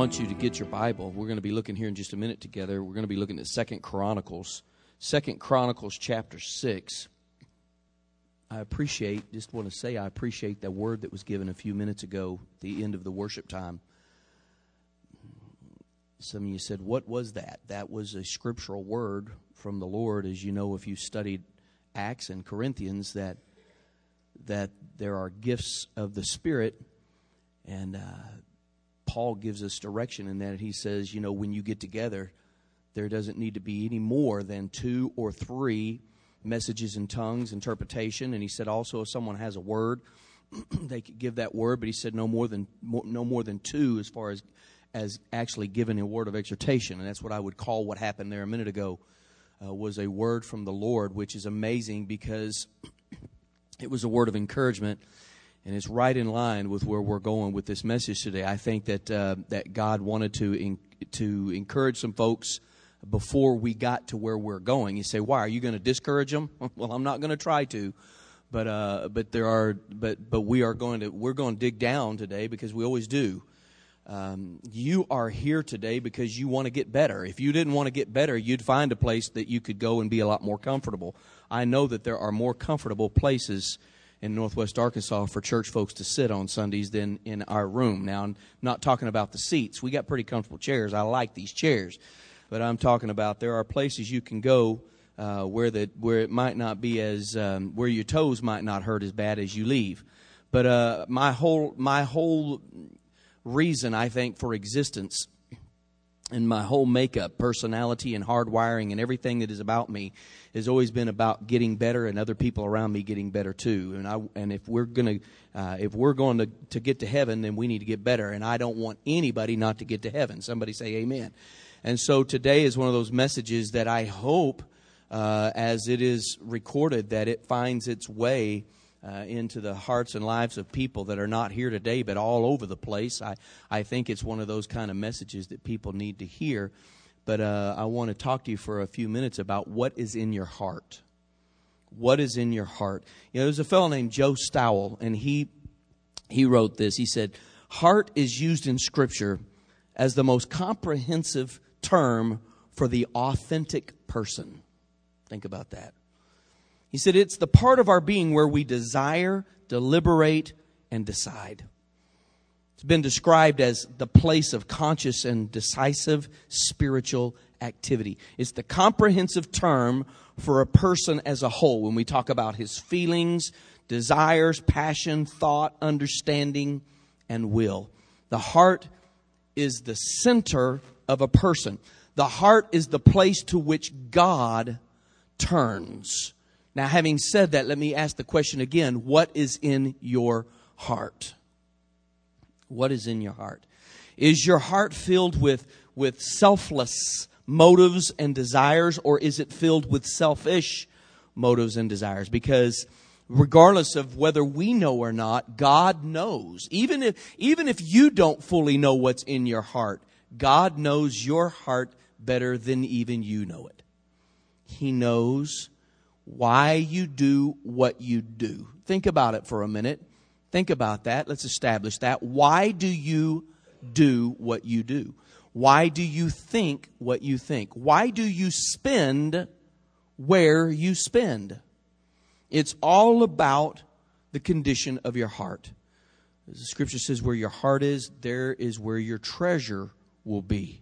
want you to get your Bible. We're going to be looking here in just a minute together. We're going to be looking at Second Chronicles, Second Chronicles chapter six. I appreciate, just want to say, I appreciate that word that was given a few minutes ago, the end of the worship time. Some of you said, What was that? That was a scriptural word from the Lord. As you know, if you studied Acts and Corinthians, that, that there are gifts of the Spirit. And uh, Paul gives us direction in that he says, you know, when you get together, there doesn't need to be any more than two or three messages in tongues, interpretation. And he said also, if someone has a word, they could give that word. But he said no more than no more than two as far as as actually giving a word of exhortation. And that's what I would call what happened there a minute ago uh, was a word from the Lord, which is amazing because it was a word of encouragement and it's right in line with where we're going with this message today. I think that uh, that God wanted to in, to encourage some folks before we got to where we're going. You say, "Why are you going to discourage them?" well, I'm not going to try to, but uh, but there are but but we are going to we're going to dig down today because we always do. Um, you are here today because you want to get better. If you didn't want to get better, you'd find a place that you could go and be a lot more comfortable. I know that there are more comfortable places in Northwest Arkansas for church folks to sit on Sundays than in our room. Now, I'm not talking about the seats. We got pretty comfortable chairs. I like these chairs. But I'm talking about there are places you can go uh, where the where it might not be as um, where your toes might not hurt as bad as you leave. But uh, my whole my whole reason I think for existence and my whole makeup, personality, and hardwiring, and everything that is about me has always been about getting better and other people around me getting better too. And I and if we're gonna uh, if we're going to to get to heaven, then we need to get better. And I don't want anybody not to get to heaven. Somebody say Amen. And so today is one of those messages that I hope, uh, as it is recorded, that it finds its way. Uh, into the hearts and lives of people that are not here today but all over the place. I, I think it's one of those kind of messages that people need to hear but uh, I want to talk to you for a few minutes about what is in your heart. What is in your heart? You know, there's a fellow named Joe Stowell, and he he wrote this. He said, "Heart is used in Scripture as the most comprehensive term for the authentic person." Think about that. He said, "It's the part of our being where we desire, deliberate, and decide." It's been described as the place of conscious and decisive spiritual activity. It's the comprehensive term for a person as a whole when we talk about his feelings, desires, passion, thought, understanding, and will. The heart is the center of a person. The heart is the place to which God turns. Now, having said that, let me ask the question again what is in your heart? What is in your heart? Is your heart filled with, with selfless motives and desires, or is it filled with selfish motives and desires? Because regardless of whether we know or not, God knows. Even if, even if you don't fully know what's in your heart, God knows your heart better than even you know it. He knows why you do what you do. Think about it for a minute. Think about that. Let's establish that. Why do you do what you do? Why do you think what you think? Why do you spend where you spend? It's all about the condition of your heart. As the scripture says, where your heart is, there is where your treasure will be.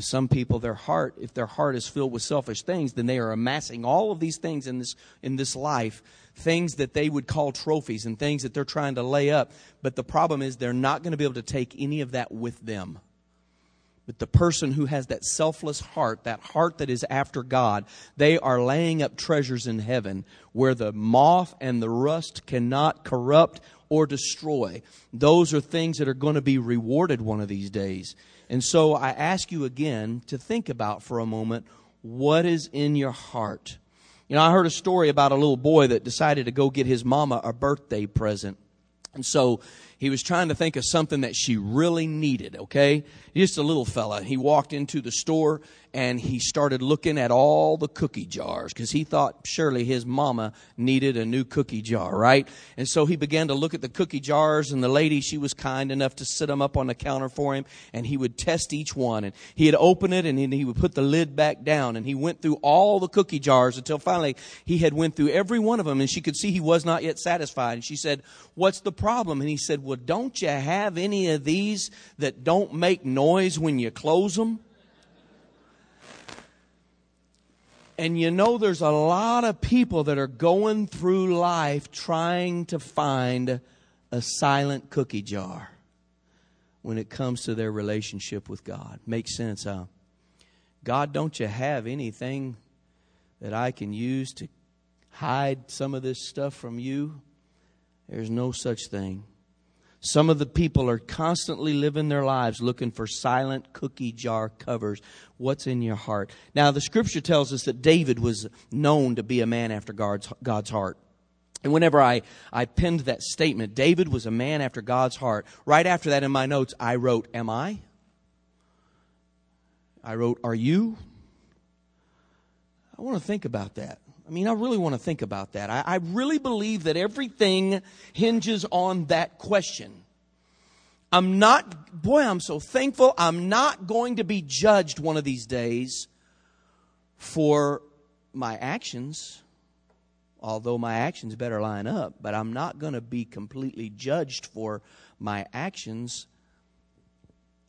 Some people, their heart, if their heart is filled with selfish things, then they are amassing all of these things in this, in this life things that they would call trophies and things that they're trying to lay up. But the problem is they're not going to be able to take any of that with them. But the person who has that selfless heart, that heart that is after God, they are laying up treasures in heaven where the moth and the rust cannot corrupt or destroy. Those are things that are going to be rewarded one of these days. And so I ask you again to think about for a moment what is in your heart. You know, I heard a story about a little boy that decided to go get his mama a birthday present. And so he was trying to think of something that she really needed, okay? Just a little fella. He walked into the store and he started looking at all the cookie jars because he thought surely his mama needed a new cookie jar, right? And so he began to look at the cookie jars and the lady, she was kind enough to sit them up on the counter for him and he would test each one and he'd open it and then he would put the lid back down and he went through all the cookie jars until finally he had went through every one of them and she could see he was not yet satisfied. And she said, what's the problem? And he said, well, don't you have any of these that don't make noise when you close them? And you know, there's a lot of people that are going through life trying to find a silent cookie jar when it comes to their relationship with God. Makes sense, huh? God, don't you have anything that I can use to hide some of this stuff from you? There's no such thing. Some of the people are constantly living their lives looking for silent cookie jar covers. What's in your heart? Now, the scripture tells us that David was known to be a man after God's, God's heart. And whenever I, I penned that statement, David was a man after God's heart. Right after that in my notes, I wrote, Am I? I wrote, Are you? I want to think about that. I mean, I really want to think about that. I, I really believe that everything hinges on that question. I'm not, boy, I'm so thankful. I'm not going to be judged one of these days for my actions, although my actions better line up, but I'm not going to be completely judged for my actions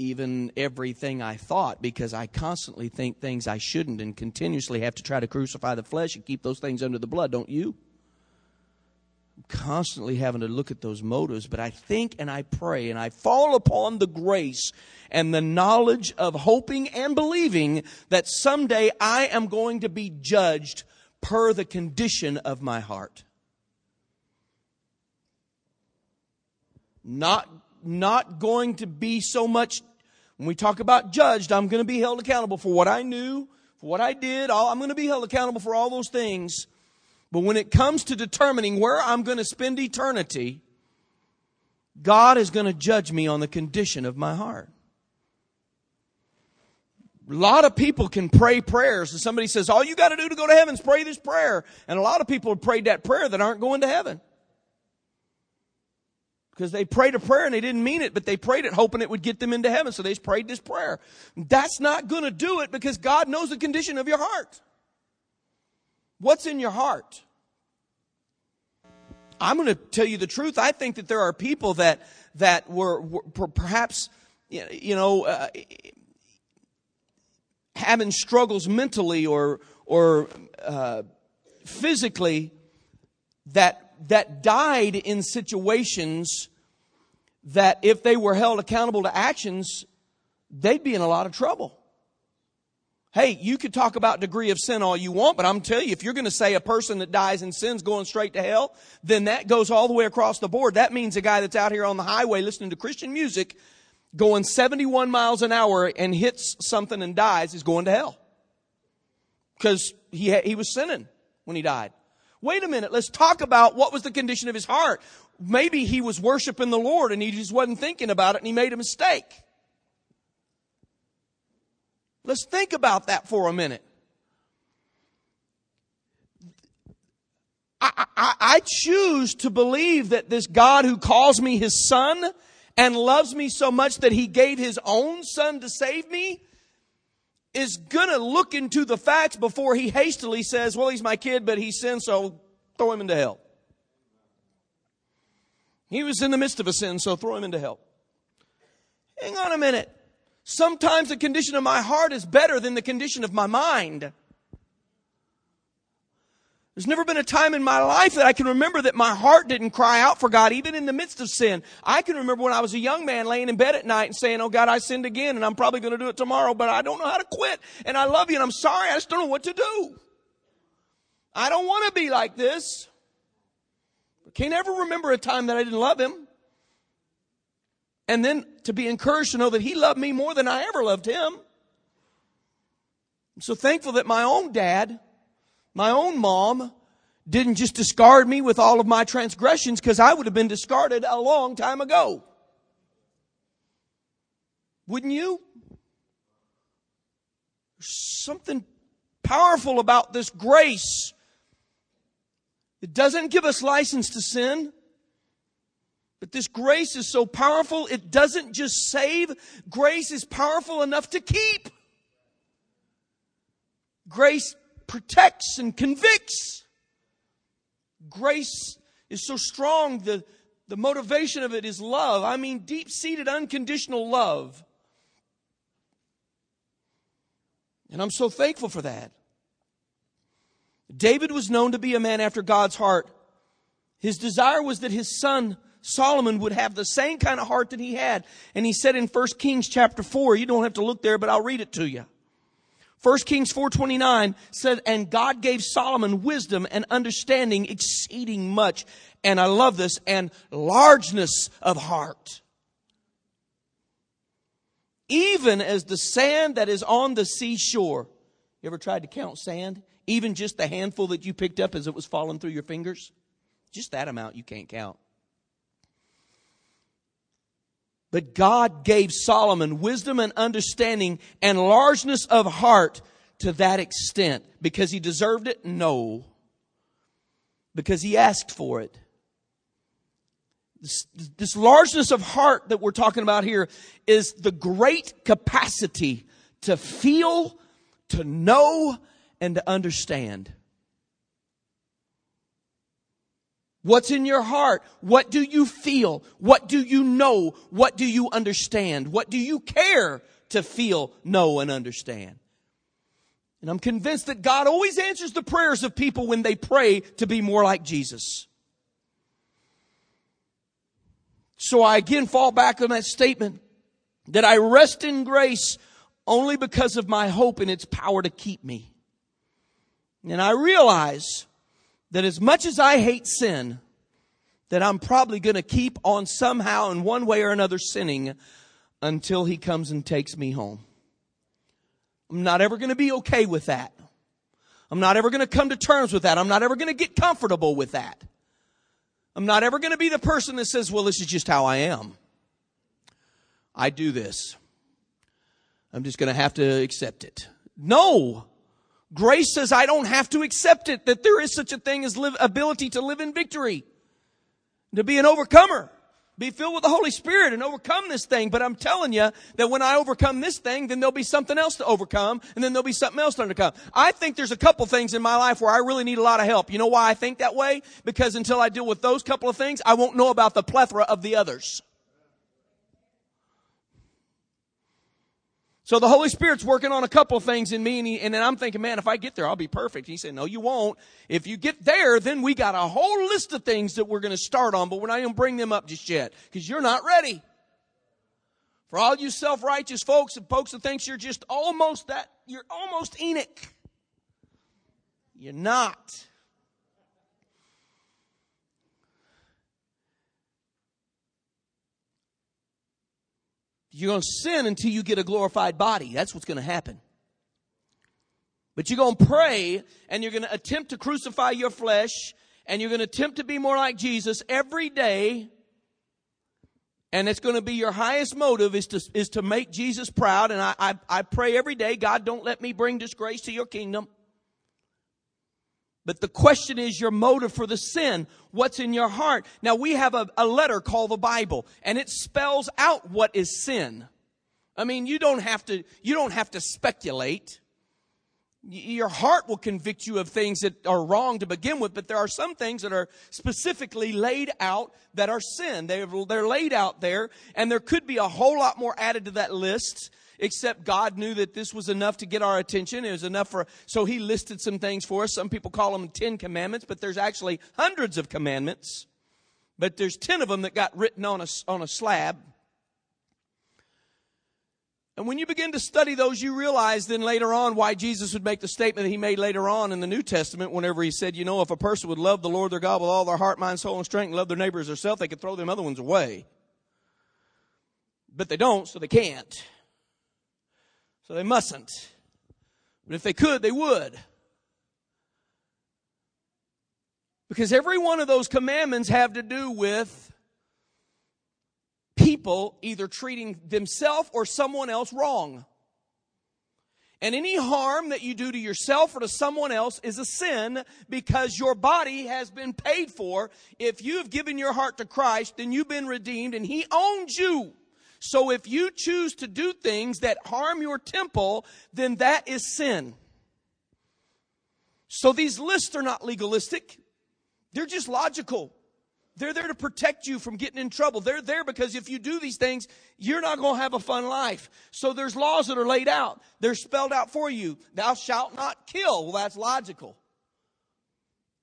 even everything I thought because I constantly think things I shouldn't and continuously have to try to crucify the flesh and keep those things under the blood, don't you? I'm constantly having to look at those motives, but I think and I pray and I fall upon the grace and the knowledge of hoping and believing that someday I am going to be judged per the condition of my heart. Not not going to be so much when we talk about judged, I'm going to be held accountable for what I knew, for what I did. I'm going to be held accountable for all those things. But when it comes to determining where I'm going to spend eternity, God is going to judge me on the condition of my heart. A lot of people can pray prayers, and somebody says, All you got to do to go to heaven is pray this prayer. And a lot of people have prayed that prayer that aren't going to heaven because they prayed a prayer and they didn't mean it, but they prayed it hoping it would get them into heaven. So they prayed this prayer. That's not going to do it because God knows the condition of your heart. What's in your heart? I'm going to tell you the truth. I think that there are people that that were, were perhaps you know uh, having struggles mentally or or uh, physically that that died in situations that if they were held accountable to actions, they'd be in a lot of trouble. Hey, you could talk about degree of sin all you want, but I'm telling you, if you're going to say a person that dies in sin's going straight to hell, then that goes all the way across the board. That means a guy that's out here on the highway listening to Christian music, going 71 miles an hour and hits something and dies is going to hell. Because he, he was sinning when he died. Wait a minute, let's talk about what was the condition of his heart maybe he was worshiping the Lord and he just wasn't thinking about it and he made a mistake. Let's think about that for a minute. I, I, I, choose to believe that this God who calls me his son and loves me so much that he gave his own son to save me is gonna look into the facts before he hastily says, well, he's my kid, but he sinned, so throw him into hell. He was in the midst of a sin, so throw him into hell. Hang on a minute. Sometimes the condition of my heart is better than the condition of my mind. There's never been a time in my life that I can remember that my heart didn't cry out for God, even in the midst of sin. I can remember when I was a young man laying in bed at night and saying, Oh God, I sinned again and I'm probably going to do it tomorrow, but I don't know how to quit. And I love you and I'm sorry. I just don't know what to do. I don't want to be like this. I can't ever remember a time that I didn't love him. And then to be encouraged to know that he loved me more than I ever loved him. I'm so thankful that my own dad, my own mom, didn't just discard me with all of my transgressions because I would have been discarded a long time ago. Wouldn't you? There's something powerful about this grace. It doesn't give us license to sin. But this grace is so powerful, it doesn't just save, grace is powerful enough to keep. Grace protects and convicts. Grace is so strong, the, the motivation of it is love. I mean, deep seated, unconditional love. And I'm so thankful for that. David was known to be a man after God's heart. His desire was that his son Solomon would have the same kind of heart that he had. And he said in 1 Kings chapter 4, you don't have to look there, but I'll read it to you. 1 Kings 4:29 said and God gave Solomon wisdom and understanding exceeding much. And I love this and largeness of heart. Even as the sand that is on the seashore. You ever tried to count sand? Even just the handful that you picked up as it was falling through your fingers? Just that amount you can't count but God gave Solomon wisdom and understanding and largeness of heart to that extent. Because he deserved it? No. Because he asked for it. This, this, largeness of heart that we're talking about here is the great capacity to feel, to know, and to understand. What's in your heart? What do you feel? What do you know? What do you understand? What do you care to feel, know, and understand? And I'm convinced that God always answers the prayers of people when they pray to be more like Jesus. So I again fall back on that statement that I rest in grace only because of my hope in its power to keep me. And I realize that as much as I hate sin, that I'm probably going to keep on somehow in one way or another sinning until he comes and takes me home. I'm not ever going to be okay with that. I'm not ever going to come to terms with that. I'm not ever going to get comfortable with that. I'm not ever going to be the person that says, well, this is just how I am. I do this. I'm just going to have to accept it. No. Grace says I don't have to accept it, that there is such a thing as live, ability to live in victory, to be an overcomer, be filled with the Holy Spirit and overcome this thing. But I'm telling you that when I overcome this thing, then there'll be something else to overcome, and then there'll be something else to overcome. I think there's a couple things in my life where I really need a lot of help. You know why I think that way? Because until I deal with those couple of things, I won't know about the plethora of the others. So the Holy Spirit's working on a couple of things in me, and, he, and then I'm thinking, man, if I get there, I'll be perfect. He said, no, you won't. If you get there, then we got a whole list of things that we're going to start on, but we're not going to bring them up just yet because you're not ready. For all you self-righteous folks and folks that thinks you're just almost that, you're almost Enoch. You're not. You're going to sin until you get a glorified body. That's what's going to happen. But you're going to pray and you're going to attempt to crucify your flesh and you're going to attempt to be more like Jesus every day. And it's going to be your highest motive is to, is to make Jesus proud. And I, I, I pray every day, God, don't let me bring disgrace to your kingdom. But the question is your motive for the sin. What's in your heart? Now we have a, a, letter called the Bible and it spells out what is sin. I mean, you don't have to, you don't have to speculate. Your heart will convict you of things that are wrong to begin with, but there are some things that are specifically laid out that are sin. They're, they're laid out there and there could be a whole lot more added to that list except God knew that this was enough to get our attention. It was enough for, so He listed some things for us. Some people call them Ten Commandments, but there's actually hundreds of commandments. But there's ten of them that got written on a, on a slab. And when you begin to study those, you realize then later on why Jesus would make the statement that he made later on in the New Testament whenever he said, you know, if a person would love the Lord their God with all their heart, mind, soul, and strength, and love their neighbor as themselves, they could throw them other ones away. But they don't, so they can't. So they mustn't. But if they could, they would. Because every one of those commandments have to do with people either treating themselves or someone else wrong. And any harm that you do to yourself or to someone else is a sin because your body has been paid for. If you have given your heart to Christ, then you've been redeemed and He owns you. So if you choose to do things that harm your temple, then that is sin. So these lists are not legalistic. They're just logical. They're there to protect you from getting in trouble. They're there because if you do these things, you're not going to have a fun life. So there's laws that are laid out. They're spelled out for you. Thou shalt not kill. Well, that's logical.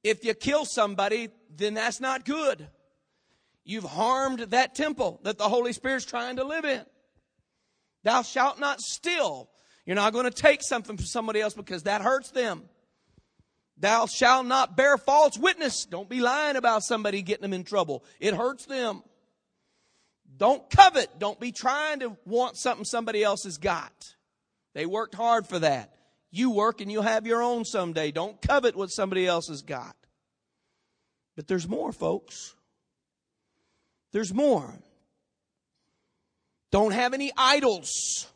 If you kill somebody, then that's not good. You've harmed that temple that the Holy Spirit's trying to live in. Thou shalt not steal. You're not going to take something from somebody else because that hurts them. Thou shalt not bear false witness. Don't be lying about somebody getting them in trouble. It hurts them. Don't covet. Don't be trying to want something somebody else has got. They worked hard for that. You work and you'll have your own someday. Don't covet what somebody else has got. But there's more, folks. There's more. Don't have any idols.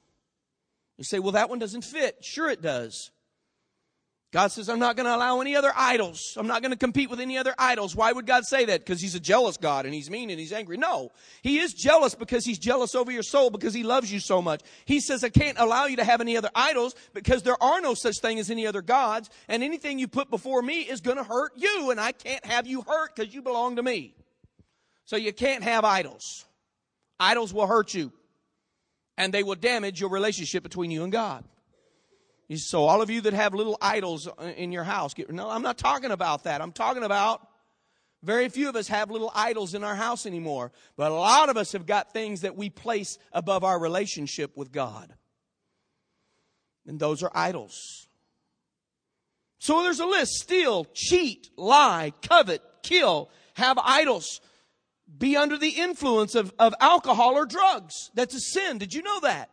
You say, well, that one doesn't fit. Sure, it does. God says, I'm not going to allow any other idols. I'm not going to compete with any other idols. Why would God say that? Because he's a jealous God and he's mean and he's angry. No. He is jealous because he's jealous over your soul because he loves you so much. He says, I can't allow you to have any other idols because there are no such thing as any other gods and anything you put before me is going to hurt you and I can't have you hurt because you belong to me. So you can't have idols. Idols will hurt you and they will damage your relationship between you and God. So all of you that have little idols in your house, get, no, I'm not talking about that. I'm talking about very few of us have little idols in our house anymore, but a lot of us have got things that we place above our relationship with God. And those are idols. So there's a list. Steal, cheat, lie, covet, kill, have idols, be under the influence of, of alcohol or drugs. That's a sin. Did you know that?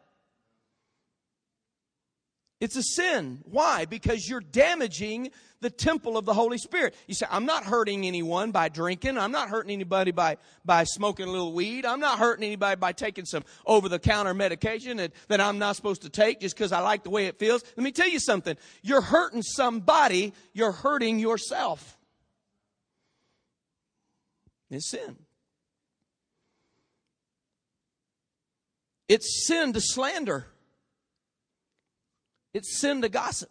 It's a sin. Why? Because you're damaging the temple of the Holy Spirit. You say, I'm not hurting anyone by drinking. I'm not hurting anybody by, by smoking a little weed. I'm not hurting anybody by taking some over the counter medication that, that I'm not supposed to take just because I like the way it feels. Let me tell you something. You're hurting somebody. You're hurting yourself. It's sin. It's sin to slander. It's sin to gossip,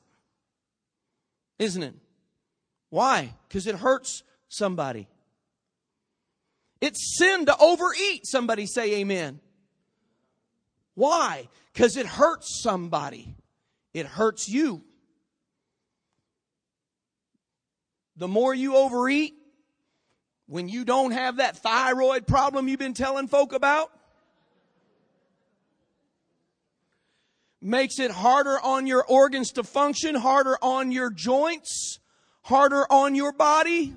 isn't it? Why? Because it hurts somebody. It's sin to overeat. Somebody say amen. Why? Because it hurts somebody. It hurts you. The more you overeat, when you don't have that thyroid problem you've been telling folk about, makes it harder on your organs to function, harder on your joints, harder on your body.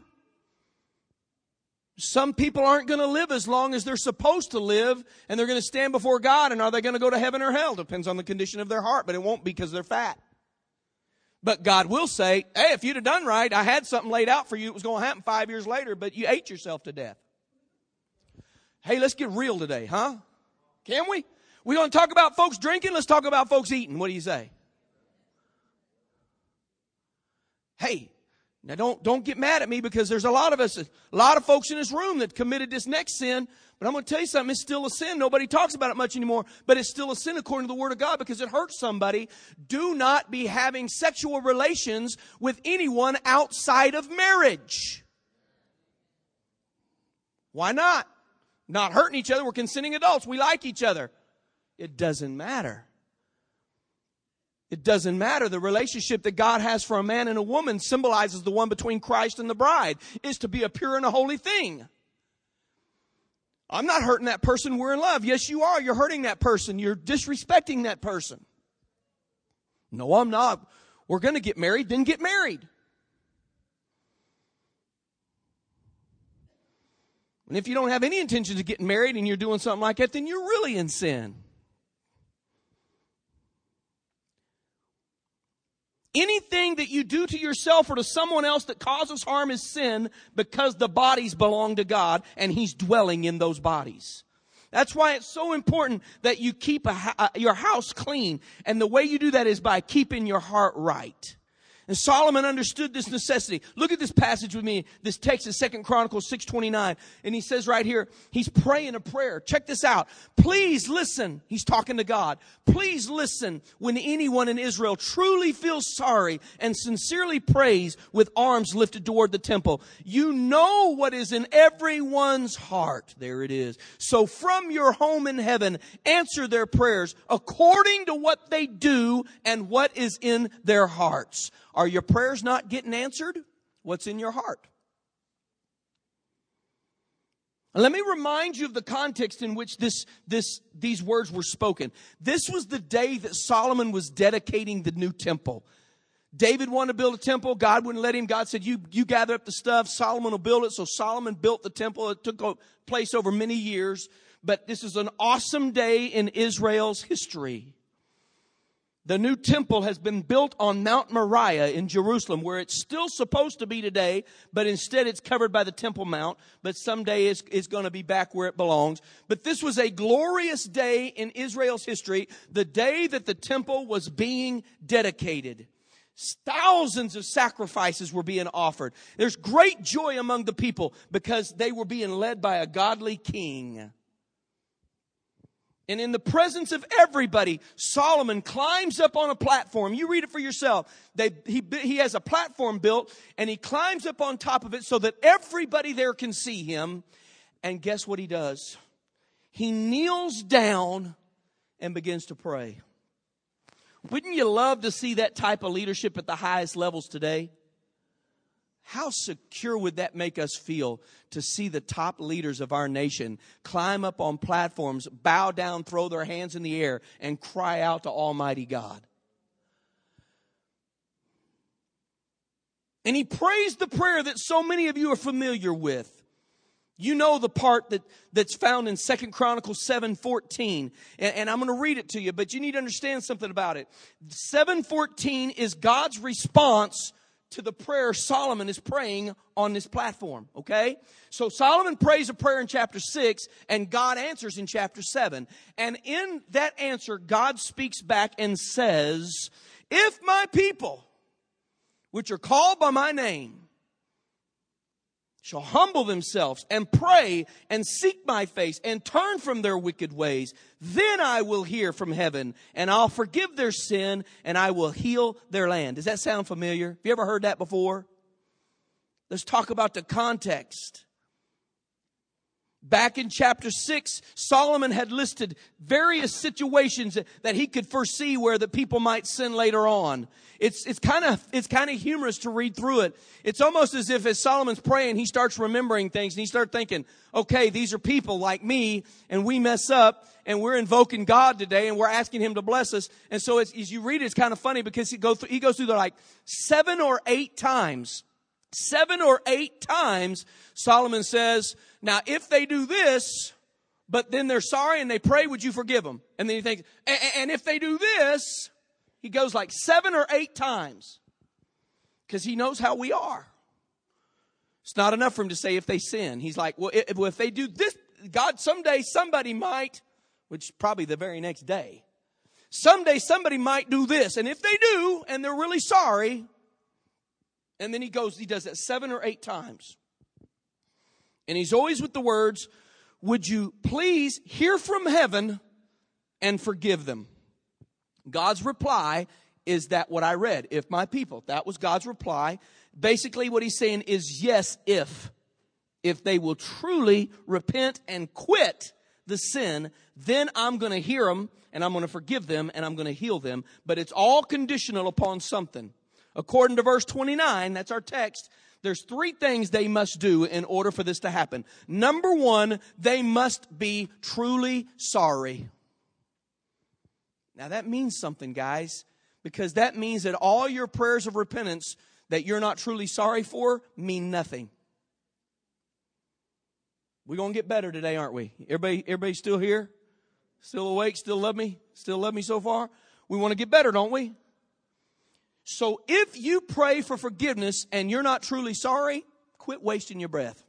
Some people aren't going to live as long as they're supposed to live, and they're going to stand before God, and are they going to go to heaven or hell? Depends on the condition of their heart, but it won't be because they're fat. But God will say, hey, if you'd have done right, I had something laid out for you. It was going to happen five years later, but you ate yourself to death. Hey, let's get real today, huh? Can we? We're going to talk about folks drinking. Let's talk about folks eating. What do you say? Hey, now don't, don't get mad at me because there's a lot of us, a lot of folks in this room that committed this next sin. But I'm going to tell you something. It's still a sin. Nobody talks about it much anymore, but it's still a sin according to the Word of God because it hurts somebody. Do not be having sexual relations with anyone outside of marriage. Why not? Not hurting each other. We're consenting adults. We like each other. It doesn't matter. It doesn't matter. The relationship that God has for a man and a woman symbolizes the one between Christ and the bride, is to be a pure and a holy thing. I'm not hurting that person. We're in love. Yes, you are. You're hurting that person. You're disrespecting that person. No, I'm not. We're going to get married, then get married. And if you don't have any intentions of getting married and you're doing something like that, then you're really in sin. Anything that you do to yourself or to someone else that causes harm is sin because the bodies belong to God and He's dwelling in those bodies. That's why it's so important that you keep a, your house clean. And the way you do that is by keeping your heart right. And Solomon understood this necessity. Look at this passage with me. This text is Second Chronicles 629. And he says right here, he's praying a prayer. Check this out. Please listen. He's talking to God. Please listen when anyone in Israel truly feels sorry and sincerely prays with arms lifted toward the temple. You know what is in everyone's heart. There it is. So from your home in heaven, answer their prayers according to what they do and what is in their hearts. Are your prayers not getting answered? What's in your heart? Let me remind you of the context in which this, this, these words were spoken. This was the day that Solomon was dedicating the new temple. David wanted to build a temple. God wouldn't let him. God said, you, you gather up the stuff. Solomon will build it. So Solomon built the temple. It took place over many years. But this is an awesome day in Israel's history. The new temple has been built on Mount Moriah in Jerusalem, where it's still supposed to be today, but instead it's covered by the Temple Mount, but someday it's, it's going to be back where it belongs. But this was a glorious day in Israel's history, the day that the temple was being dedicated. Thousands of sacrifices were being offered. There's great joy among the people because they were being led by a godly king. And in the presence of everybody, Solomon climbs up on a platform. You read it for yourself. They, he, he has a platform built and he climbs up on top of it so that everybody there can see him. And guess what he does? He kneels down and begins to pray. Wouldn't you love to see that type of leadership at the highest levels today? How secure would that make us feel to see the top leaders of our nation climb up on platforms, bow down, throw their hands in the air, and cry out to Almighty God? And he prays the prayer that so many of you are familiar with. You know the part that, that's found in Second Chronicles 7:14. And, and I'm going to read it to you, but you need to understand something about it. 7:14 is God's response to the prayer Solomon is praying on this platform, okay? So Solomon prays a prayer in chapter 6 and God answers in chapter 7. And in that answer, God speaks back and says, If my people, which are called by my name, shall humble themselves and pray and seek my face and turn from their wicked ways, then I will hear from heaven and I'll forgive their sin and I will heal their land. Does that sound familiar? Have you ever heard that before? Let's talk about the context. Back in chapter 6, Solomon had listed various situations that he could foresee where the people might sin later on. It's, it's kind of, it's kind of humorous to read through it. It's almost as if as Solomon's praying, he starts remembering things and he starts thinking, okay, these are people like me and we mess up and we're invoking God today and we're asking him to bless us. And so as you read it, it's kind of funny because he, go through, he goes through there like seven or eight times. Seven or eight times, Solomon says, now, if they do this, but then they're sorry and they pray, would you forgive them? And then he thinks, and if they do this, he goes like seven or eight times because he knows how we are. It's not enough for him to say if they sin. He's like, well, if they do this, God, someday somebody might, which probably the very next day, someday somebody might do this. And if they do, and they're really sorry, and then he goes, he does that seven or eight times. And he's always with the words, Would you please hear from heaven and forgive them? God's reply is that what I read, if my people. That was God's reply. Basically, what he's saying is yes, if. If they will truly repent and quit the sin, then I'm going to hear them and I'm going to forgive them and I'm going to heal them. But it's all conditional upon something. According to verse 29, that's our text, there's three things they must do in order for this to happen. Number one, they must be truly sorry. Now that means something, guys, because that means that all your prayers of repentance that you're not truly sorry for mean nothing. We're going to get better today, aren't we? Everybody, everybody still here? Still awake? Still love me? Still love me so far? We want to get better, don't we? So if you pray for forgiveness and you're not truly sorry, quit wasting your breath.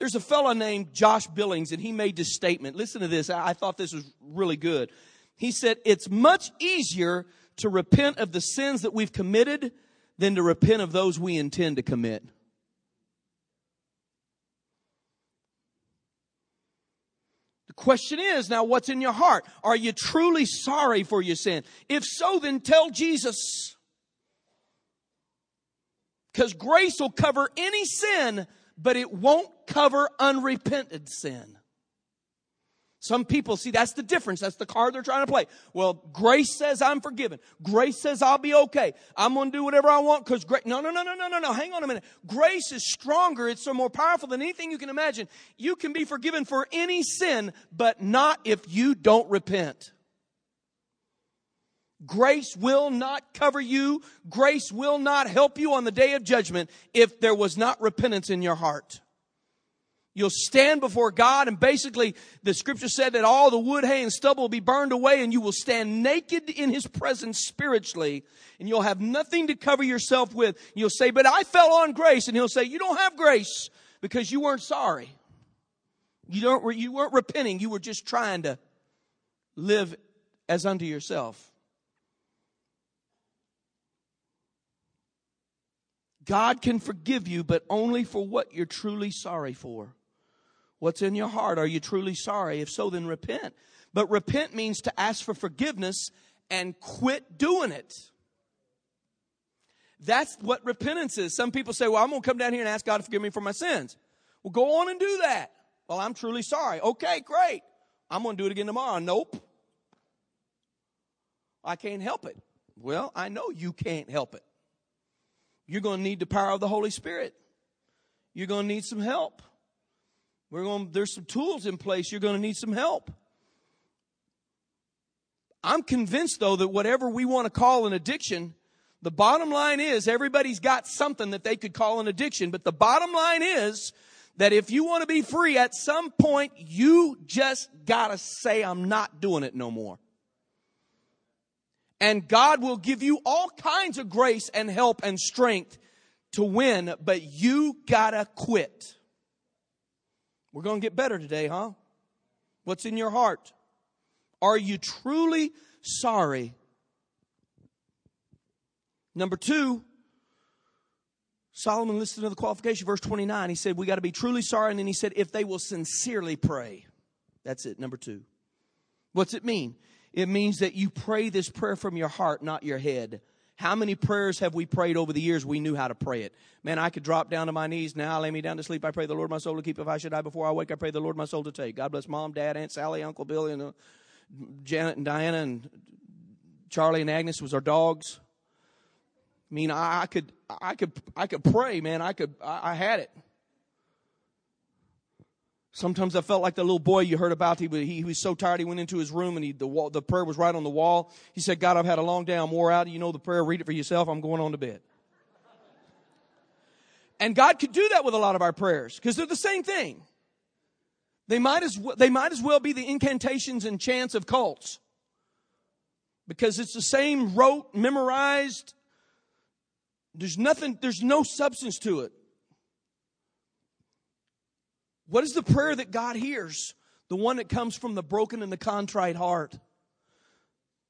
There's a fellow named Josh Billings, and he made this statement. Listen to this. I thought this was really good. He said, It's much easier to repent of the sins that we've committed than to repent of those we intend to commit. Question is now, what's in your heart? Are you truly sorry for your sin? If so, then tell Jesus. Because grace will cover any sin but it won't cover unrepented sin. Some people see that's the difference. That's the card they're trying to play. Well, grace says I'm forgiven. Grace says I'll be okay. I'm going to do whatever I want because grace. No, no, no, no, no, no, no. Hang on a minute. Grace is stronger. It's so more powerful than anything you can imagine. You can be forgiven for any sin, but not if you don't repent. Grace will not cover you. Grace will not help you on the day of judgment if there was not repentance in your heart. You'll stand before God and basically the scripture said that all the wood, hay, and stubble will be burned away and you will stand naked in his presence spiritually and you'll have nothing to cover yourself with. You'll say, but I fell on grace. And he'll say, you don't have grace because you weren't sorry. You don't, you weren't repenting. You were just trying to live as unto yourself. God can forgive you, but only for what you're truly sorry for. What's in your heart? Are you truly sorry? If so, then repent. But repent means to ask for forgiveness and quit doing it. That's what repentance is. Some people say, well, I'm going to come down here and ask God to forgive me for my sins. Well, go on and do that. Well, I'm truly sorry. Okay, great. I'm going to do it again tomorrow. Nope. I can't help it. Well, I know you can't help it. You're going to need the power of the Holy Spirit. You're going to need some help. We're going there's some tools in place. You're going to need some help. I'm convinced though that whatever we want to call an addiction, the bottom line is everybody's got something that they could call an addiction, but the bottom line is that if you want to be free at some point, you just gotta say, I'm not doing it no more. And God will give you all kinds of grace and help and strength to win, but you gotta quit. We're gonna get better today, huh? What's in your heart? Are you truly sorry? Number two, Solomon listed the qualification, verse 29. He said, We got to be truly sorry. And then he said, If they will sincerely pray. That's it, number two. What's it mean? It means that you pray this prayer from your heart, not your head. How many prayers have we prayed over the years we knew how to pray it? Man, I could drop down to my knees now, lay me down to sleep. I pray the Lord my soul to keep. If I should die before I wake, I pray the Lord my soul to take. God bless mom, dad, aunt Sally, uncle Billy, and uh, Janet and Diana and Charlie and Agnes was our dogs. I mean, I, I could, I could, I could pray, man. I could, I, I had it. Sometimes I felt like the little boy you heard about. He, he, he was so tired he went into his room and he, the, wall, the prayer was right on the wall. He said, God, I've had a long day. I'm wore out. You know the prayer. Read it for yourself. I'm going on to bed. And God could do that with a lot of our prayers because they're the same thing. They might as they might as well be the incantations and chants of cults because it's the same rote, memorized. There's nothing, there's no substance to it. What is the prayer that God hears? The one that comes from the broken and the contrite heart.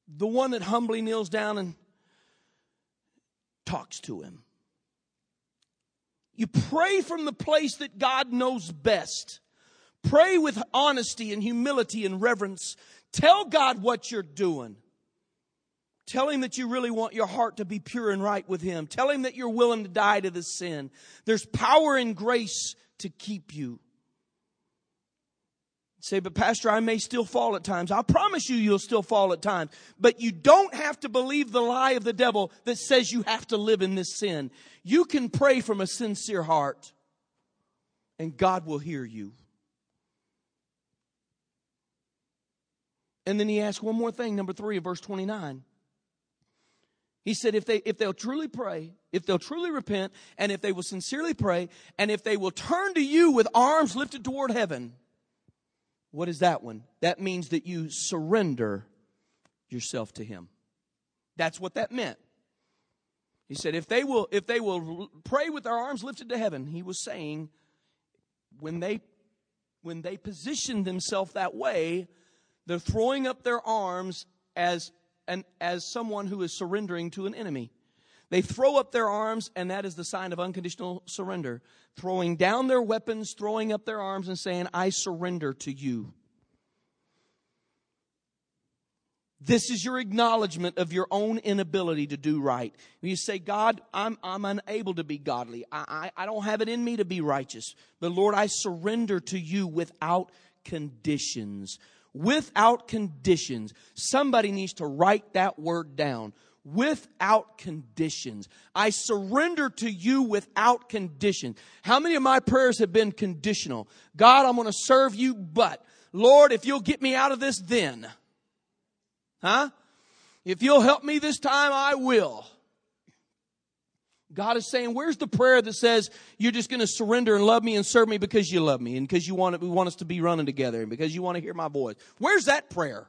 The one that humbly kneels down and talks to him. You pray from the place that God knows best. Pray with honesty and humility and reverence. Tell God what you're doing. Tell him that you really want your heart to be pure and right with him. Tell him that you're willing to die to the sin. There's power and grace to keep you. Say, but Pastor, I may still fall at times. I promise you, you'll still fall at times. But you don't have to believe the lie of the devil that says you have to live in this sin. You can pray from a sincere heart, and God will hear you. And then he asked one more thing, number three of verse 29. He said, if they, if they'll truly pray, if they'll truly repent, and if they will sincerely pray, and if they will turn to you with arms lifted toward heaven, what is that one? That means that you surrender yourself to him. That's what that meant. He said, if they will, if they will pray with their arms lifted to heaven, he was saying, when they, when they position themselves that way, they're throwing up their arms as, an, as someone who is surrendering to an enemy. They throw up their arms, and that is the sign of unconditional surrender. Throwing down their weapons, throwing up their arms, and saying, I surrender to you. This is your acknowledgement of your own inability to do right. When you say, God, I'm, I'm unable to be godly. I, I, I don't have it in me to be righteous. But Lord, I surrender to you without conditions. Without conditions. Somebody needs to write that word down. Without conditions. I surrender to you without condition. How many of my prayers have been conditional? God, I'm going to serve you, but Lord, if you'll get me out of this, then. Huh? If you'll help me this time, I will. God is saying, where's the prayer that says you're just going to surrender and love me and serve me because you love me and because you want, we want us to be running together and because you want to hear my voice? Where's that prayer?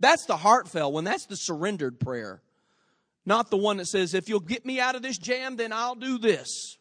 That's the heartfelt one. That's the surrendered prayer. Not the one that says, if you'll get me out of this jam, then I'll do this.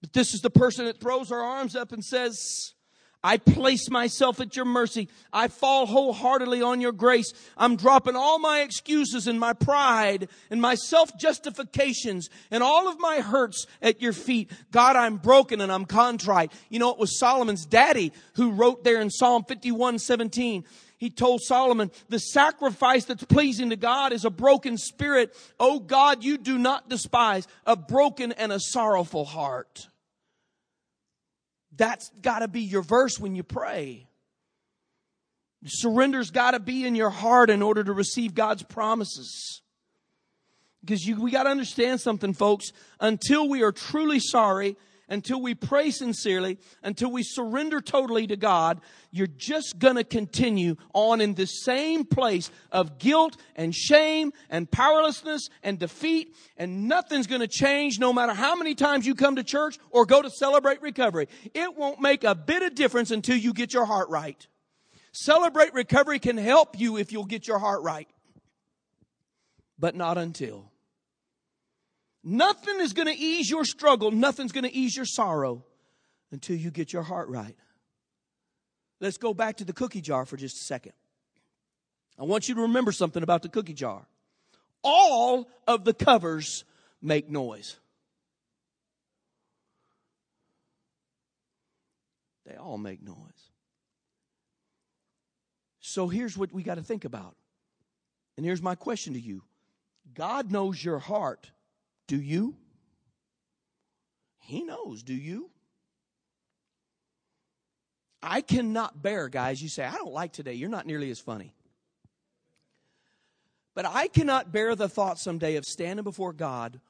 But this is the person that throws her arms up and says, I place myself at your mercy. I fall wholeheartedly on your grace. I'm dropping all my excuses and my pride and my self justifications and all of my hurts at your feet. God, I'm broken and I'm contrite. You know, it was Solomon's daddy who wrote there in Psalm 51 17. He told Solomon, the sacrifice that's pleasing to God is a broken spirit. Oh God, you do not despise a broken and a sorrowful heart. That's got to be your verse when you pray. Surrender's got to be in your heart in order to receive God's promises. Because you, we got to understand something, folks. Until we are truly sorry until we pray sincerely, until we surrender totally to God, you're just gonna continue on in the same place of guilt and shame and powerlessness and defeat, and nothing's gonna change no matter how many times you come to church or go to celebrate recovery. It won't make a bit of difference until you get your heart right. Celebrate recovery can help you if you'll get your heart right, but not until. Nothing is going to ease your struggle. Nothing's going to ease your sorrow until you get your heart right. Let's go back to the cookie jar for just a second. I want you to remember something about the cookie jar. All of the covers make noise. They all make noise. So here's what we got to think about. And here's my question to you God knows your heart do you? He knows, do you? I cannot bear, guys. You say, I don't like today. You're not nearly as funny. But I cannot bear the thought someday of standing before God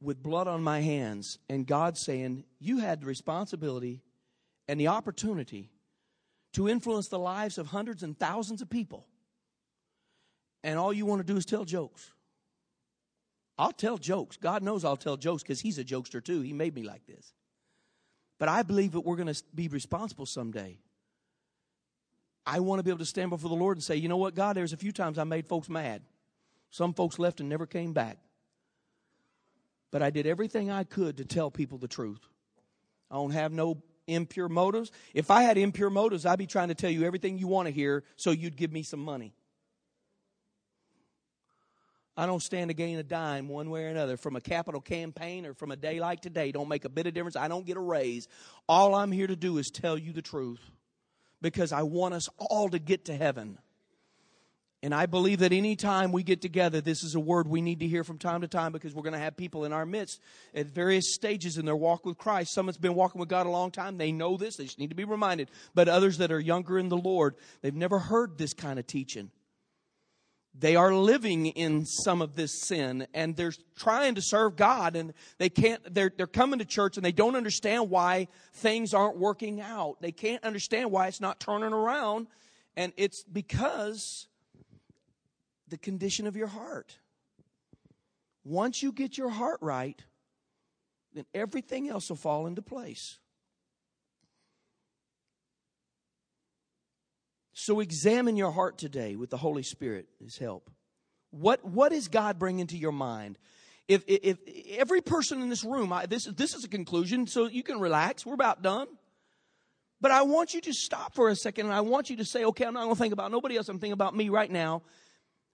with blood on my hands and God saying, You had the responsibility and the opportunity to influence the lives of hundreds and thousands of people. And all you want to do is tell jokes. I'll tell jokes. God knows I'll tell jokes because He's a jokester too. He made me like this. But I believe that we're going to be responsible someday. I want to be able to stand before the Lord and say, you know what, God, there's a few times I made folks mad. Some folks left and never came back. But I did everything I could to tell people the truth. I don't have no impure motives. If I had impure motives, I'd be trying to tell you everything you want to hear so you'd give me some money. I don't stand to gain a dime one way or another from a capital campaign or from a day like today. Don't make a bit of difference. I don't get a raise. All I'm here to do is tell you the truth because I want us all to get to heaven. And I believe that anytime we get together, this is a word we need to hear from time to time because we're going to have people in our midst at various stages in their walk with Christ. Some that's been walking with God a long time, they know this, they just need to be reminded. But others that are younger in the Lord, they've never heard this kind of teaching they are living in some of this sin and they're trying to serve God and they can't they're they're coming to church and they don't understand why things aren't working out. They can't understand why it's not turning around and it's because the condition of your heart. Once you get your heart right, then everything else will fall into place. So examine your heart today with the Holy Spirit, His help. What, what is God bringing to your mind? If, if, if every person in this room, I, this, this is a conclusion, so you can relax. We're about done. But I want you to stop for a second and I want you to say, okay, I'm not going to think about nobody else. I'm thinking about me right now.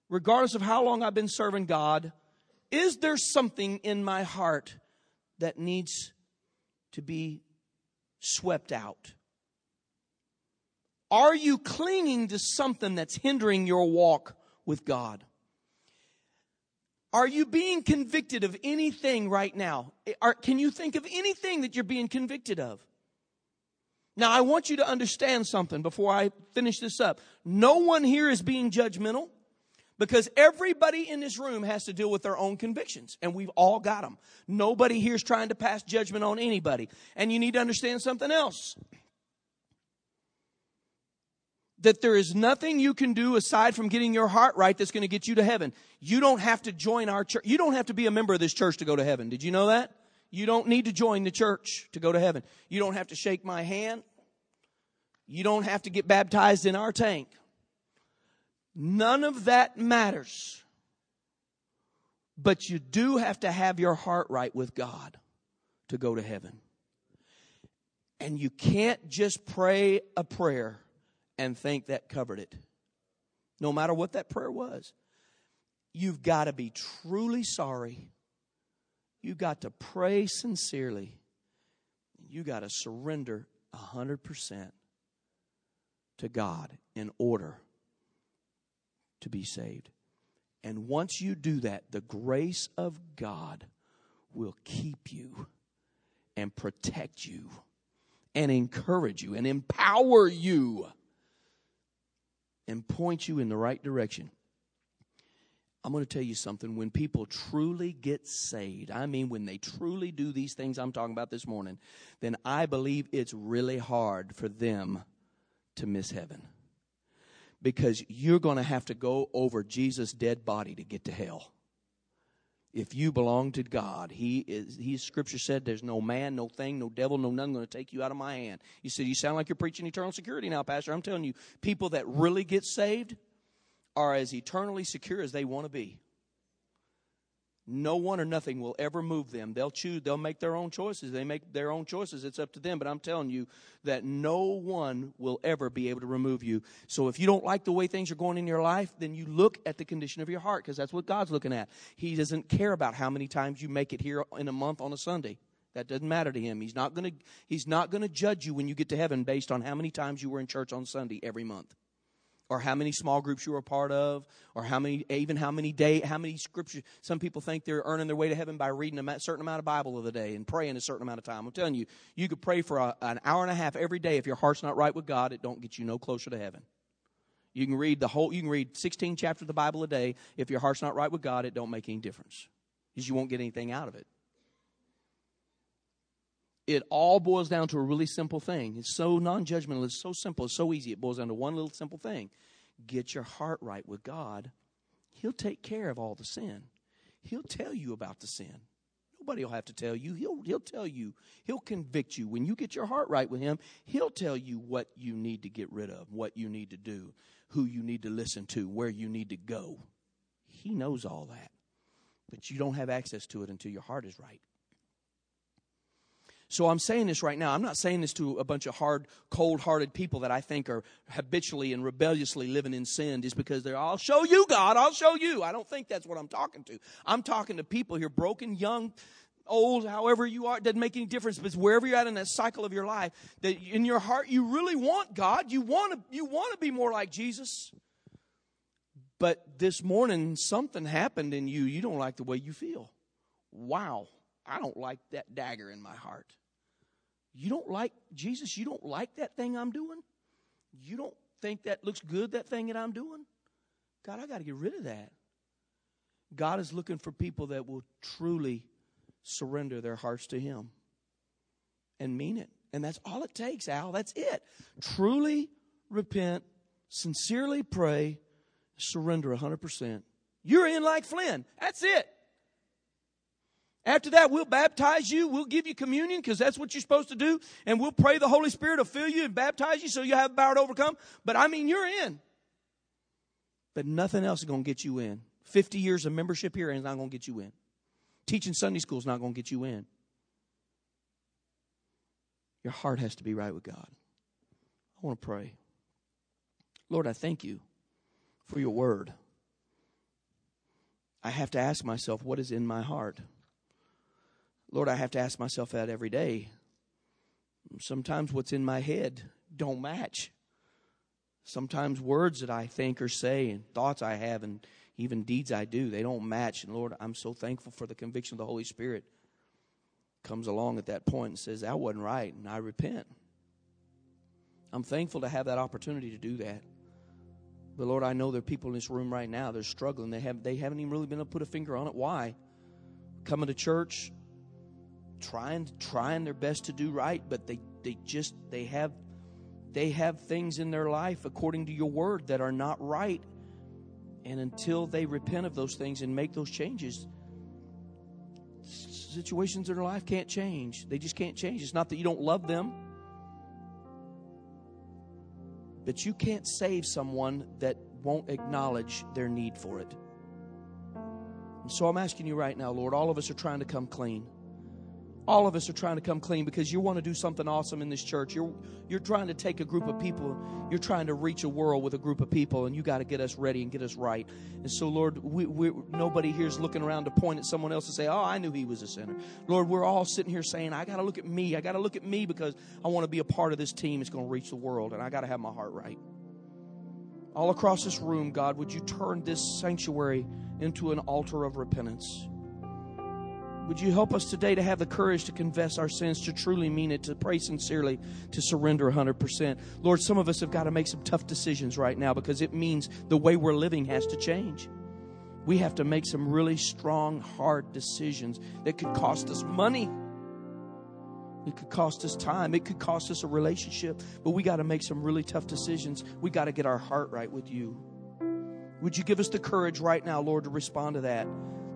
Regardless of how long I've been serving God, is there something in my heart that needs to be swept out? Are you clinging to something that's hindering your walk with God? Are you being convicted of anything right now? Are, can you think of anything that you're being convicted of? Now, I want you to understand something before I finish this up. No one here is being judgmental because everybody in this room has to deal with their own convictions, and we've all got them. Nobody here is trying to pass judgment on anybody. And you need to understand something else that there is nothing you can do aside from getting your heart right that's going to get you to heaven. You don't have to join our church. You don't have to be a member of this church to go to heaven. Did you know that? You don't need to join the church to go to heaven. You don't have to shake my hand. You don't have to get baptized in our tank. None of that matters. But you do have to have your heart right with God to go to heaven. And you can't just pray a prayer and think that covered it. No matter what that prayer was. You've got to be truly sorry. You've got to pray sincerely. You got to surrender 100% to God in order to be saved. And once you do that, the grace of God will keep you and protect you and encourage you and empower you and point you in the right direction. I'm going to tell you something. When people truly get saved, I mean, when they truly do these things I'm talking about this morning, then I believe it's really hard for them to miss heaven. Because you're going to have to go over Jesus' dead body to get to hell if you belong to God, He is He scripture said there's no man, no thing, no devil, no none going to take you out of my hand. You said you sound like you're preaching eternal security now, Pastor. I'm telling you, people that really get saved are as eternally secure as they want to be. No one or nothing will ever move them. They'll choose, they'll make their own choices. They make their own choices. It's up to them. But I'm telling you that no one will ever be able to remove you. So if you don't like the way things are going in your life, then you look at the condition of your heart because that's what God's looking at. He doesn't care about how many times you make it here in a month on a Sunday. That doesn't matter to him. He's not going to he's not going to judge you when you get to heaven based on how many times you were in church on Sunday every month or how many small groups you were a part of, or how many, even how many day, how many scriptures. Some people think they're earning their way to heaven by reading a certain amount of Bible of the day and praying a certain amount of time. I'm telling you, you could pray for a, an hour and a half every day. If your heart's not right with God, it don't get you no closer to heaven. You can read the whole, you can read 16 chapters of the Bible a day. If your heart's not right with God, it don't make any difference because you won't get anything out of it. It all boils down to a really simple thing. It's so non judgmental, it's so simple, it's so easy. It boils down to one little simple thing get your heart right with God. He'll take care of all the sin, He'll tell you about the sin. Nobody will have to tell you. He'll, he'll tell you. He'll convict you. When you get your heart right with Him, He'll tell you what you need to get rid of, what you need to do, who you need to listen to, where you need to go. He knows all that. But you don't have access to it until your heart is right. So I'm saying this right now. I'm not saying this to a bunch of hard, cold hearted people that I think are habitually and rebelliously living in sin just because they're, I'll show you, God, I'll show you. I don't think that's what I'm talking to. I'm talking to people here, broken, young, old, however you are, it doesn't make any difference. But wherever you're at in that cycle of your life, that in your heart you really want God. You want to, you want to be more like Jesus. But this morning something happened in you. You don't like the way you feel. Wow. I don't like that dagger in my heart. You don't like Jesus, you don't like that thing I'm doing? You don't think that looks good, that thing that I'm doing? God, I got to get rid of that. God is looking for people that will truly surrender their hearts to Him and mean it. And that's all it takes, Al. That's it. Truly repent, sincerely pray, surrender 100%. You're in like Flynn. That's it. After that, we'll baptize you. We'll give you communion because that's what you're supposed to do. And we'll pray the Holy Spirit will fill you and baptize you so you have power to overcome. But I mean, you're in. But nothing else is going to get you in. 50 years of membership here is not going to get you in. Teaching Sunday school is not going to get you in. Your heart has to be right with God. I want to pray. Lord, I thank you for your word. I have to ask myself, what is in my heart? Lord, I have to ask myself that every day. Sometimes what's in my head don't match. Sometimes words that I think or say and thoughts I have and even deeds I do, they don't match. And Lord, I'm so thankful for the conviction of the Holy Spirit. Comes along at that point and says, That wasn't right, and I repent. I'm thankful to have that opportunity to do that. But Lord, I know there are people in this room right now, they're struggling. They have they haven't even really been able to put a finger on it. Why? Coming to church, trying trying their best to do right, but they, they just they have they have things in their life according to your word that are not right. And until they repent of those things and make those changes, situations in their life can't change. They just can't change. It's not that you don't love them, but you can't save someone that won't acknowledge their need for it. And so I'm asking you right now, Lord, all of us are trying to come clean all of us are trying to come clean because you want to do something awesome in this church. You're you're trying to take a group of people, you're trying to reach a world with a group of people, and you got to get us ready and get us right. And so, Lord, we, we, nobody here is looking around to point at someone else and say, "Oh, I knew he was a sinner." Lord, we're all sitting here saying, "I got to look at me. I got to look at me because I want to be a part of this team that's going to reach the world, and I got to have my heart right." All across this room, God, would you turn this sanctuary into an altar of repentance? Would you help us today to have the courage to confess our sins, to truly mean it, to pray sincerely, to surrender 100%? Lord, some of us have got to make some tough decisions right now because it means the way we're living has to change. We have to make some really strong, hard decisions that could cost us money. It could cost us time. It could cost us a relationship. But we got to make some really tough decisions. We got to get our heart right with you. Would you give us the courage right now, Lord, to respond to that?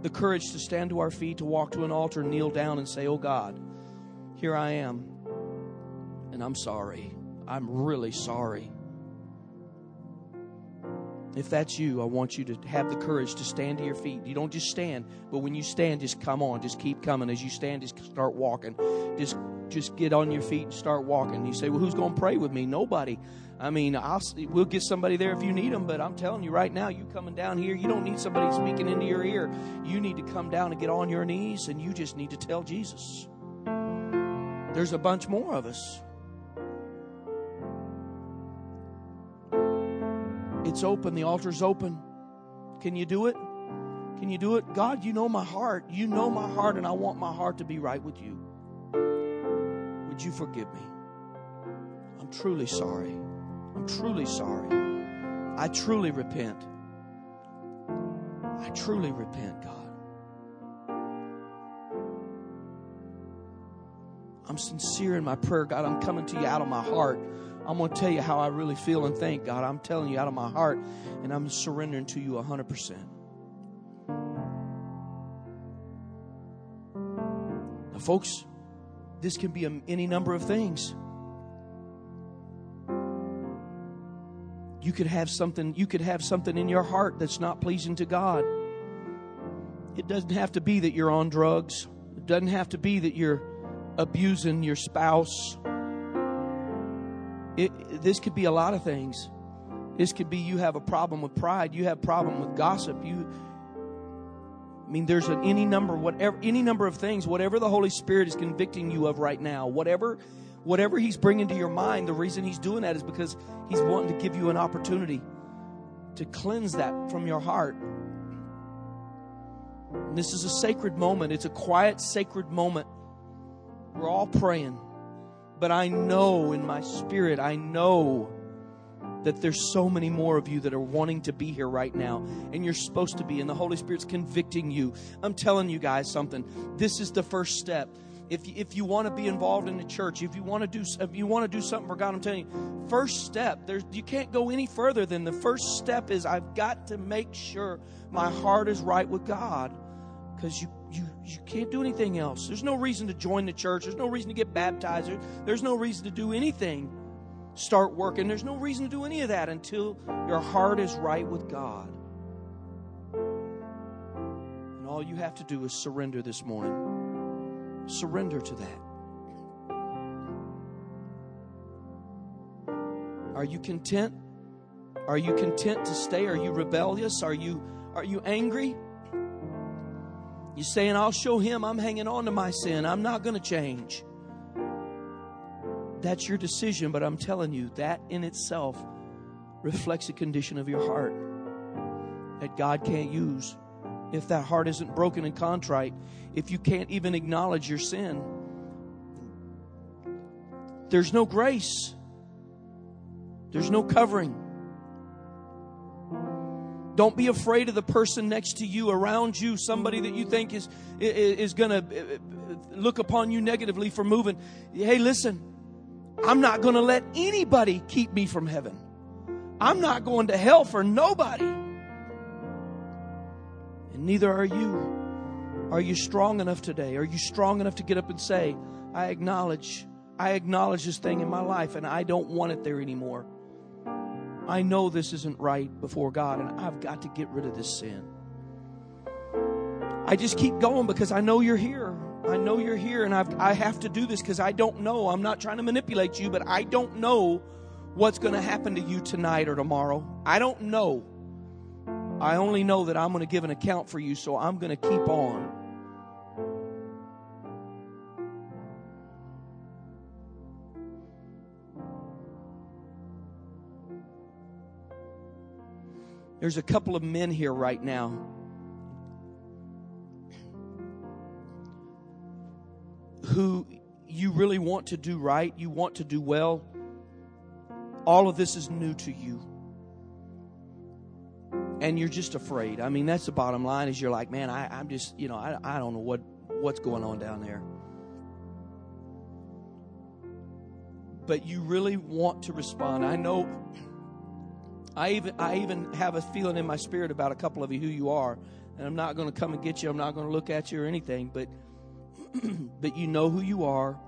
The courage to stand to our feet, to walk to an altar, kneel down, and say, Oh God, here I am. And I'm sorry. I'm really sorry. If that's you, I want you to have the courage to stand to your feet. You don't just stand, but when you stand, just come on, just keep coming. As you stand, just start walking. Just just get on your feet and start walking. You say, "Well, who's going to pray with me?" Nobody. I mean, I'll, we'll get somebody there if you need them, but I'm telling you right now, you coming down here, you don't need somebody speaking into your ear. You need to come down and get on your knees, and you just need to tell Jesus. There's a bunch more of us. It's open, the altar's open. Can you do it? Can you do it? God, you know my heart. You know my heart, and I want my heart to be right with you. Would you forgive me? I'm truly sorry. I'm truly sorry. I truly repent. I truly repent, God. I'm sincere in my prayer, God. I'm coming to you out of my heart. I'm going to tell you how I really feel and think, God. I'm telling you out of my heart, and I'm surrendering to you 100%. Now, folks, this can be any number of things. Could have something you could have something in your heart that's not pleasing to God. It doesn't have to be that you're on drugs. It doesn't have to be that you're abusing your spouse. It, this could be a lot of things. This could be you have a problem with pride, you have a problem with gossip, you I mean, there's an, any number, whatever, any number of things, whatever the Holy Spirit is convicting you of right now, whatever, whatever He's bringing to your mind, the reason He's doing that is because He's wanting to give you an opportunity to cleanse that from your heart. And this is a sacred moment. It's a quiet, sacred moment. We're all praying. But I know in my spirit, I know that there's so many more of you that are wanting to be here right now and you're supposed to be and the holy spirit's convicting you i'm telling you guys something this is the first step if you, if you want to be involved in the church if you want to do if you want to do something for god i'm telling you first step there's you can't go any further than the first step is i've got to make sure my heart is right with god because you, you, you can't do anything else. There's no reason to join the church. There's no reason to get baptized. There's no reason to do anything. Start working. There's no reason to do any of that until your heart is right with God. And all you have to do is surrender this morning. Surrender to that. Are you content? Are you content to stay? Are you rebellious? Are you are you angry? You saying, I'll show him I'm hanging on to my sin. I'm not going to change. That's your decision, but I'm telling you, that in itself reflects a condition of your heart that God can't use. If that heart isn't broken and contrite, if you can't even acknowledge your sin, there's no grace, there's no covering. Don't be afraid of the person next to you, around you, somebody that you think is, is going to look upon you negatively for moving. Hey, listen, I'm not going to let anybody keep me from heaven. I'm not going to hell for nobody. Neither are you. Are you strong enough today? Are you strong enough to get up and say, I acknowledge, I acknowledge this thing in my life and I don't want it there anymore. I know this isn't right before God and I've got to get rid of this sin. I just keep going because I know you're here. I know you're here and I've, I have to do this because I don't know. I'm not trying to manipulate you, but I don't know what's going to happen to you tonight or tomorrow. I don't know. I only know that I'm going to give an account for you, so I'm going to keep on. There's a couple of men here right now. Who you really want to do right, you want to do well. All of this is new to you. And you're just afraid. I mean, that's the bottom line is you're like, man, I, I'm just, you know, I, I don't know what, what's going on down there. But you really want to respond. I know I even I even have a feeling in my spirit about a couple of you who you are, and I'm not going to come and get you. I'm not going to look at you or anything, but but you know who you are,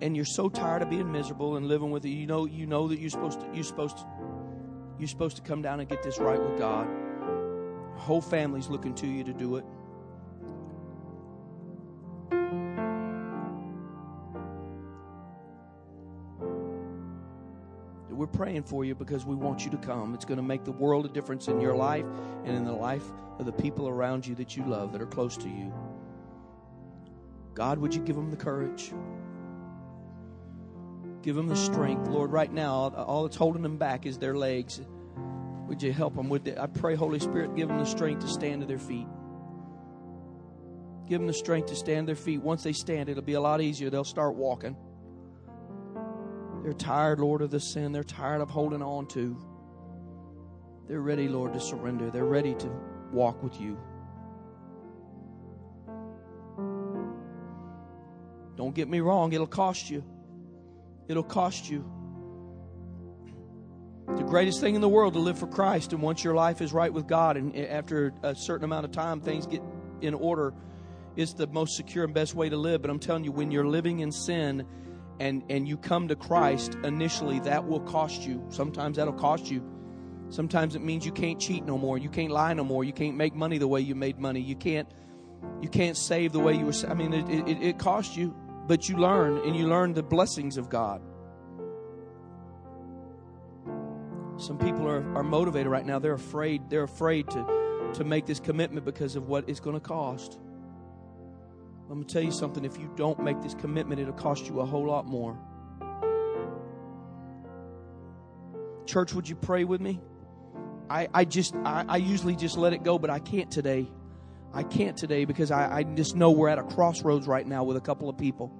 and you're so tired of being miserable and living with it. You know you know that you're supposed to you're supposed to you're supposed to come down and get this right with God. The whole family's looking to you to do it. we're praying for you because we want you to come. It's going to make the world a difference in your life and in the life of the people around you that you love, that are close to you. God, would you give them the courage? Give them the strength. Lord, right now, all that's holding them back is their legs. Would you help them with it? I pray, Holy Spirit, give them the strength to stand to their feet. Give them the strength to stand their feet. Once they stand, it'll be a lot easier. They'll start walking. They're tired, Lord, of the sin they're tired of holding on to. They're ready, Lord, to surrender. They're ready to walk with you. Don't get me wrong, it'll cost you. It'll cost you. The greatest thing in the world to live for Christ, and once your life is right with God, and after a certain amount of time things get in order, it's the most secure and best way to live. But I'm telling you, when you're living in sin, and and you come to Christ initially that will cost you. Sometimes that'll cost you. Sometimes it means you can't cheat no more. You can't lie no more. You can't make money the way you made money. You can't you can't save the way you were I mean it, it, it costs you but you learn and you learn the blessings of God some people are, are motivated right now they're afraid they're afraid to to make this commitment because of what it's going to cost I'm going to tell you something. If you don't make this commitment, it'll cost you a whole lot more. Church, would you pray with me? I, I just, I, I usually just let it go, but I can't today. I can't today because I, I just know we're at a crossroads right now with a couple of people.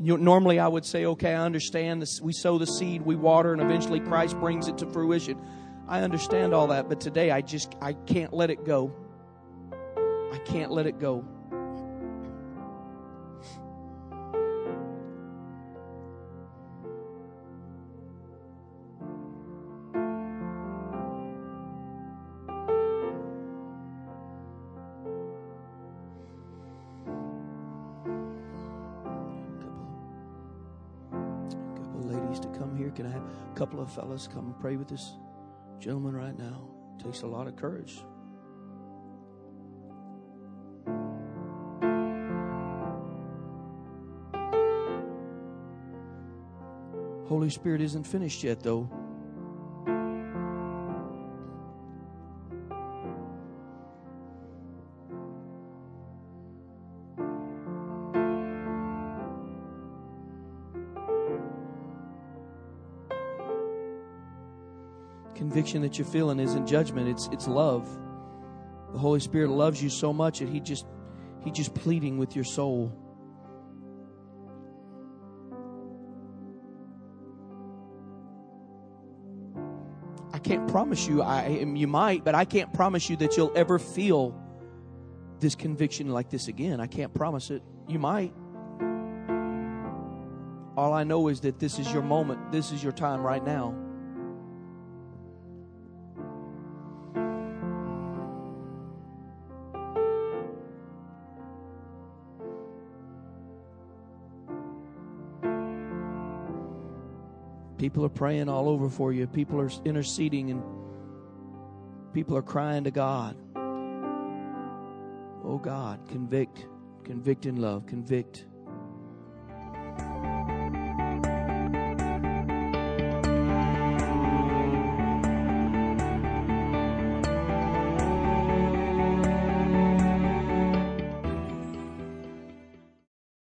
Normally, I would say, okay, I understand this. We sow the seed, we water, and eventually Christ brings it to fruition. I understand all that, but today I just I can't let it go. I can't let it go. Fellas come and pray with this gentleman right now? It takes a lot of courage. Holy Spirit isn't finished yet, though. That you're feeling isn't judgment, it's, it's love. The Holy Spirit loves you so much that He just He just pleading with your soul. I can't promise you. I you might, but I can't promise you that you'll ever feel this conviction like this again. I can't promise it. You might. All I know is that this is your moment. This is your time right now. People are praying all over for you. People are interceding and people are crying to God. Oh God, convict, convict in love, convict.